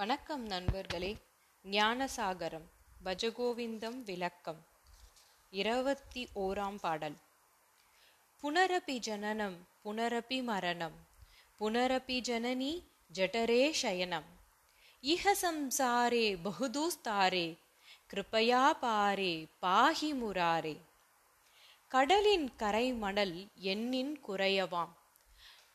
வணக்கம் நண்பர்களே. ஞானசாகரம் பஜகோவிந்தம் விளக்கம். இருபத்தி ஓராம் பாடல். புனரபி ஜனனம் புனரபி மரணம். புனரபி ஜனனி ஜடரே சயனம். இஹ சம்சாரே பகுதூஸ்தாரே. கிருபயா பாரே பாஹி முராரே. கடலின் கரை மணல் எண்ணின் குறையவாம்.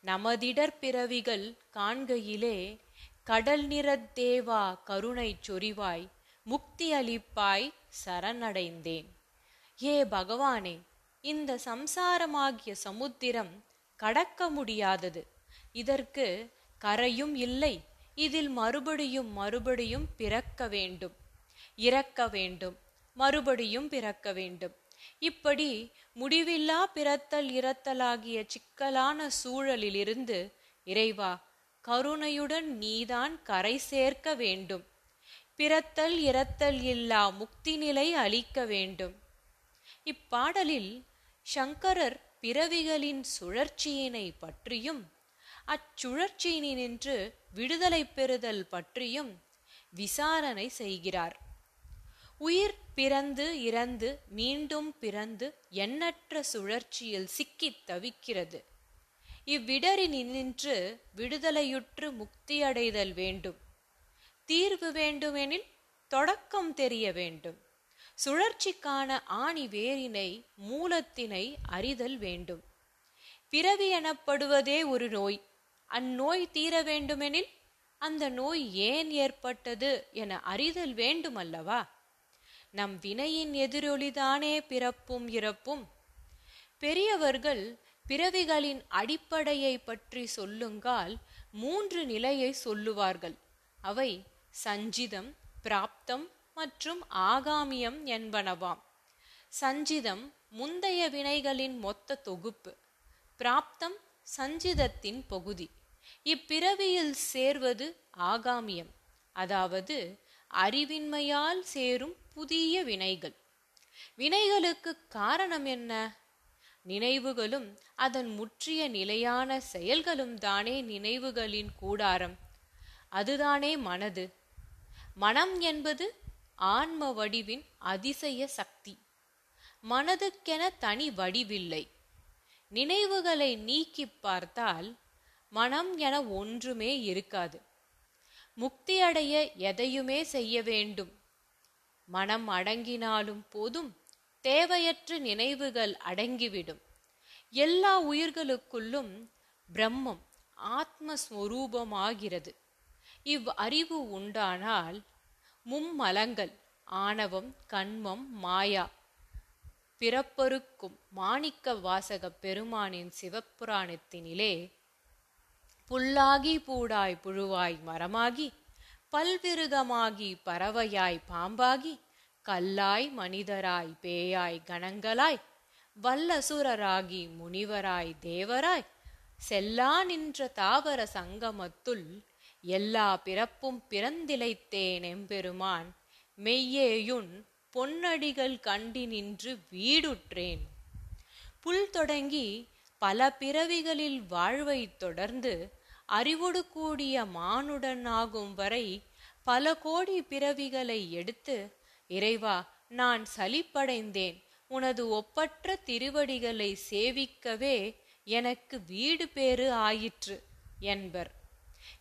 நமதிடர் பிறவிகள் காண்கையிலே கடல் நிறத்தேவா கருணை சொரிவாய் முக்தி அளிப்பாய் சரணடைந்தேன். ஏ பகவானே இந்த சம்சாரமாகிய சமுத்திரம் கடக்க முடியாதது. இதற்கு கரையும் இல்லை இதில் மறுபடியும் மறுபடியும் பிறக்க வேண்டும். இறக்க வேண்டும் மறுபடியும் பிறக்க வேண்டும். இப்படி முடிவில்லா பிறத்தல் இறத்தலாகிய சிக்கலான சூழலிலிருந்து இறைவா கருணையுடன் நீதான் கரை சேர்க்க வேண்டும். பிறத்தல் இறத்தல் இல்லா முக்தி நிலை அளிக்க வேண்டும். இப்பாடலில் சங்கரர் பிறவிகளின் சுழற்சியினை பற்றியும் அச்சுழற்சியினின்று விடுதலை பெறுதல் பற்றியும் விசாரணை செய்கிறார். உயிர் பிறந்து இறந்து மீண்டும் பிறந்து எண்ணற்ற சுழற்சியில் சிக்கித் தவிக்கிறது. இவ்விடரினின்று விடுதலையுற்று முக்தியடைதல் வேண்டும். தீர்வு வேண்டுமெனில் தொடக்கம் தெரிய வேண்டும். சுழற்சிக்கான ஆணி வேரினை மூலத்தினை அறிதல் வேண்டும். பிறவி எனப்படுவதே ஒரு நோய். அந்நோய் தீர வேண்டுமெனில் அந்த நோய் ஏன் ஏற்பட்டது என அறிதல் வேண்டுமல்லவா? நம் வினையின் எதிரொலிதானே பிறப்பும் இறப்பும். பெரியவர்கள் பிறவிகளின் அடிப்படையை பற்றி சொல்லுங்கால் மூன்று நிலையை சொல்லுவார்கள். அவை சஞ்சிதம் பிராப்தம் மற்றும் ஆகாமியம் என்பனவாம். சஞ்சிதம் முந்தைய வினைகளின் மொத்த தொகுப்பு. பிராப்தம் சஞ்சிதத்தின் பகுதி. இப்பிறவியில் சேர்வது ஆகாமியம். அதாவது அறிவின்மையால் சேரும் புதிய வினைகள். வினைகளுக்கு காரணம் என்ன? நினைவுகளும் அதன் முற்றிய நிலையான செயல்களும் தானே நினைவுகளின் கூடாரம். அதுதானே மனது. மனம் என்பது ஆன்ம வடிவின் அதிசய சக்தி. மனதுக்கென தனி வடிவில்லை. நினைவுகளை நீக்கி பார்த்தால் மனம் என ஒன்றுமே இருக்காது. முக்தியடைய எதையுமே செய்ய வேண்டும். மனம் அடங்கினாலும் போதும் தேவையற்ற நினைவுகள் அடங்கிவிடும். எல்லா உயிர்களுக்குள்ளும் பிரம்மம் ஆத்மஸ்வரூபமாகிறது. இவ் அறிவு உண்டானால் மும்மலங்கள் ஆணவம் கண்மம் மாயா பிறப்பருக்கும் மாணிக்க வாசக பெருமானின் சிவப்புராணத்தினிலே புல்லாகி பூடாய் புழுவாய் மரமாகி பல்விருகமாகி பறவையாய் பாம்பாகி கல்லாய் மனிதராய் பேயாய் கணங்களாய் வல்லசுரராகி முனிவராய் தேவராய் செல்லா நின்ற தாவர சங்கமத்துள் எல்லா பிறப்பும் பிறந்திலைத்தேன் எம்பெருமான். மெய்யேயுன் பொன்னடிகள் கண்டி நின்று வீடுற்றேன். புல் தொடங்கி பல பிறவிகளில் வாழ்வை தொடர்ந்து அறிவோடு கூடிய மானுடனாகும் வரை பல கோடி பிறவிகளை எடுத்து இறைவா நான் சலிப்படைந்தேன். உனது ஒப்பற்ற திருவடிகளை சேவிக்கவே எனக்கு வீடு பேறு ஆயிற்று என்பர்.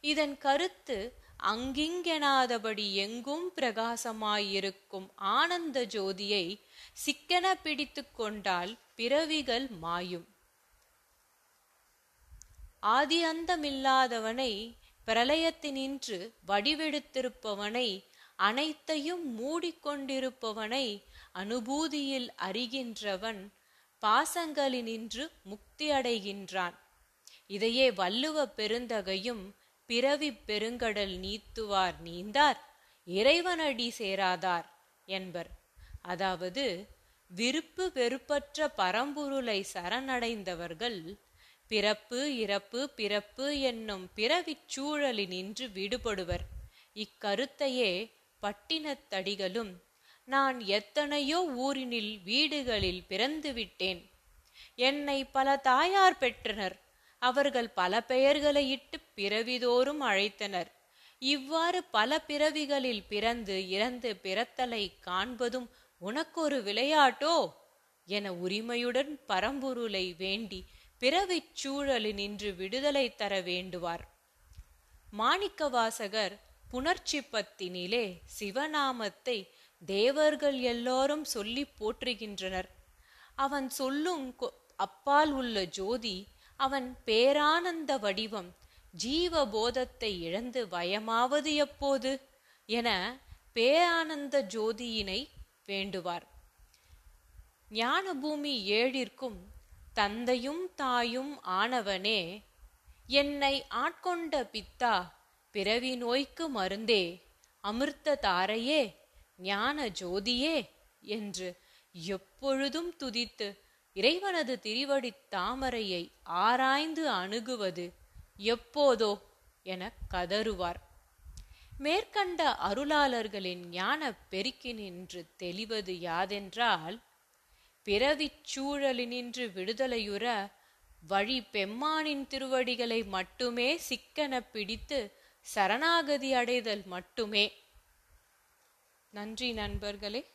இதன் கருத்து அங்கிங்கெனாதபடி எங்கும் பிரகாசமாயிருக்கும் ஆனந்த ஜோதியை சிக்கென பிடித்து கொண்டால் பிறவிகள் மாயும். ஆதி அந்தமில்லாதவனை பிரளயத்தினின்று வடிவெடுத்திருப்பவனை அனைத்தையும் மூடிக்கொண்டிருப்பவனை அனுபூதியில் அறிகின்றவன் பாசங்களினின்று முக்தி அடைகின்றான். இதையே வள்ளுவ பெருந்தகையும் பிறவி பெருங்கடல் நீத்துவார் நீந்தார் இறைவனடி சேராதார் என்பர். அதாவது விருப்பு வெறுப்பற்ற பரம்பொருளை சரணடைந்தவர்கள் பிறப்பு இறப்பு பிறப்பு என்னும் பிறவிச் சூழலினின்று விடுபடுவர். இக்கருத்தையே பட்டினத்தடிகளும் நான் எத்தனையோ ஊரினில் வீடுகளில் பிறந்து விட்டேன் என்னை பல தாயார் பெற்றனர். அவர்கள் பல பெயர்களை இட்டு பிறவிதோறும் அழைத்தனர். இவ்வாறு பல பிறவிகளில் பிறந்து இறந்து பிறத்தலை காண்பதும் உனக்கொரு விளையாட்டோ? என உரிமையுடன் பரம்பொருளை வேண்டி பிறவிச் சூழலினின்று விடுதலை தர வேண்டுவார். மாணிக்கவாசகர் புணர்ச்சிப்பத்தினிலே சிவநாமத்தை தேவர்கள் எல்லாரும் சொல்லி போற்றுகின்றனர். அவன் சொல்லும் கொ- அப்பால் உள்ள ஜோதி அவன் பேரானந்த வடிவம் ஜீவ போதத்தை இழந்து வயமாவது எப்போது? என பேரானந்த ஜோதியினை வேண்டுவார். ஞானபூமி ஏழிற்கும் தந்தையும் தாயும் ஆனவனே என்னை ஆட்கொண்ட பித்தா பிறவி நோய்க்கு மருந்தே அமிர்த தாரையே ஞான ஜோதியே என்று எப்பொழுதும் துதித்து இறைவனது திருவடித் தாமரையை ஆராய்ந்து அணுகுவது எப்போதோ என கதறுவார். மேற்கண்ட அருளாளர்களின் ஞான பெருக்கினின்று தெளிவது யாதென்றால் பிறவிச் சூழலினின்று விடுதலையுற வழி பெம்மானின் திருவடிகளை மட்டுமே சிக்கன பிடித்து சரணாகதி அடைதல் மட்டுமே. நன்றி நண்பர்களே.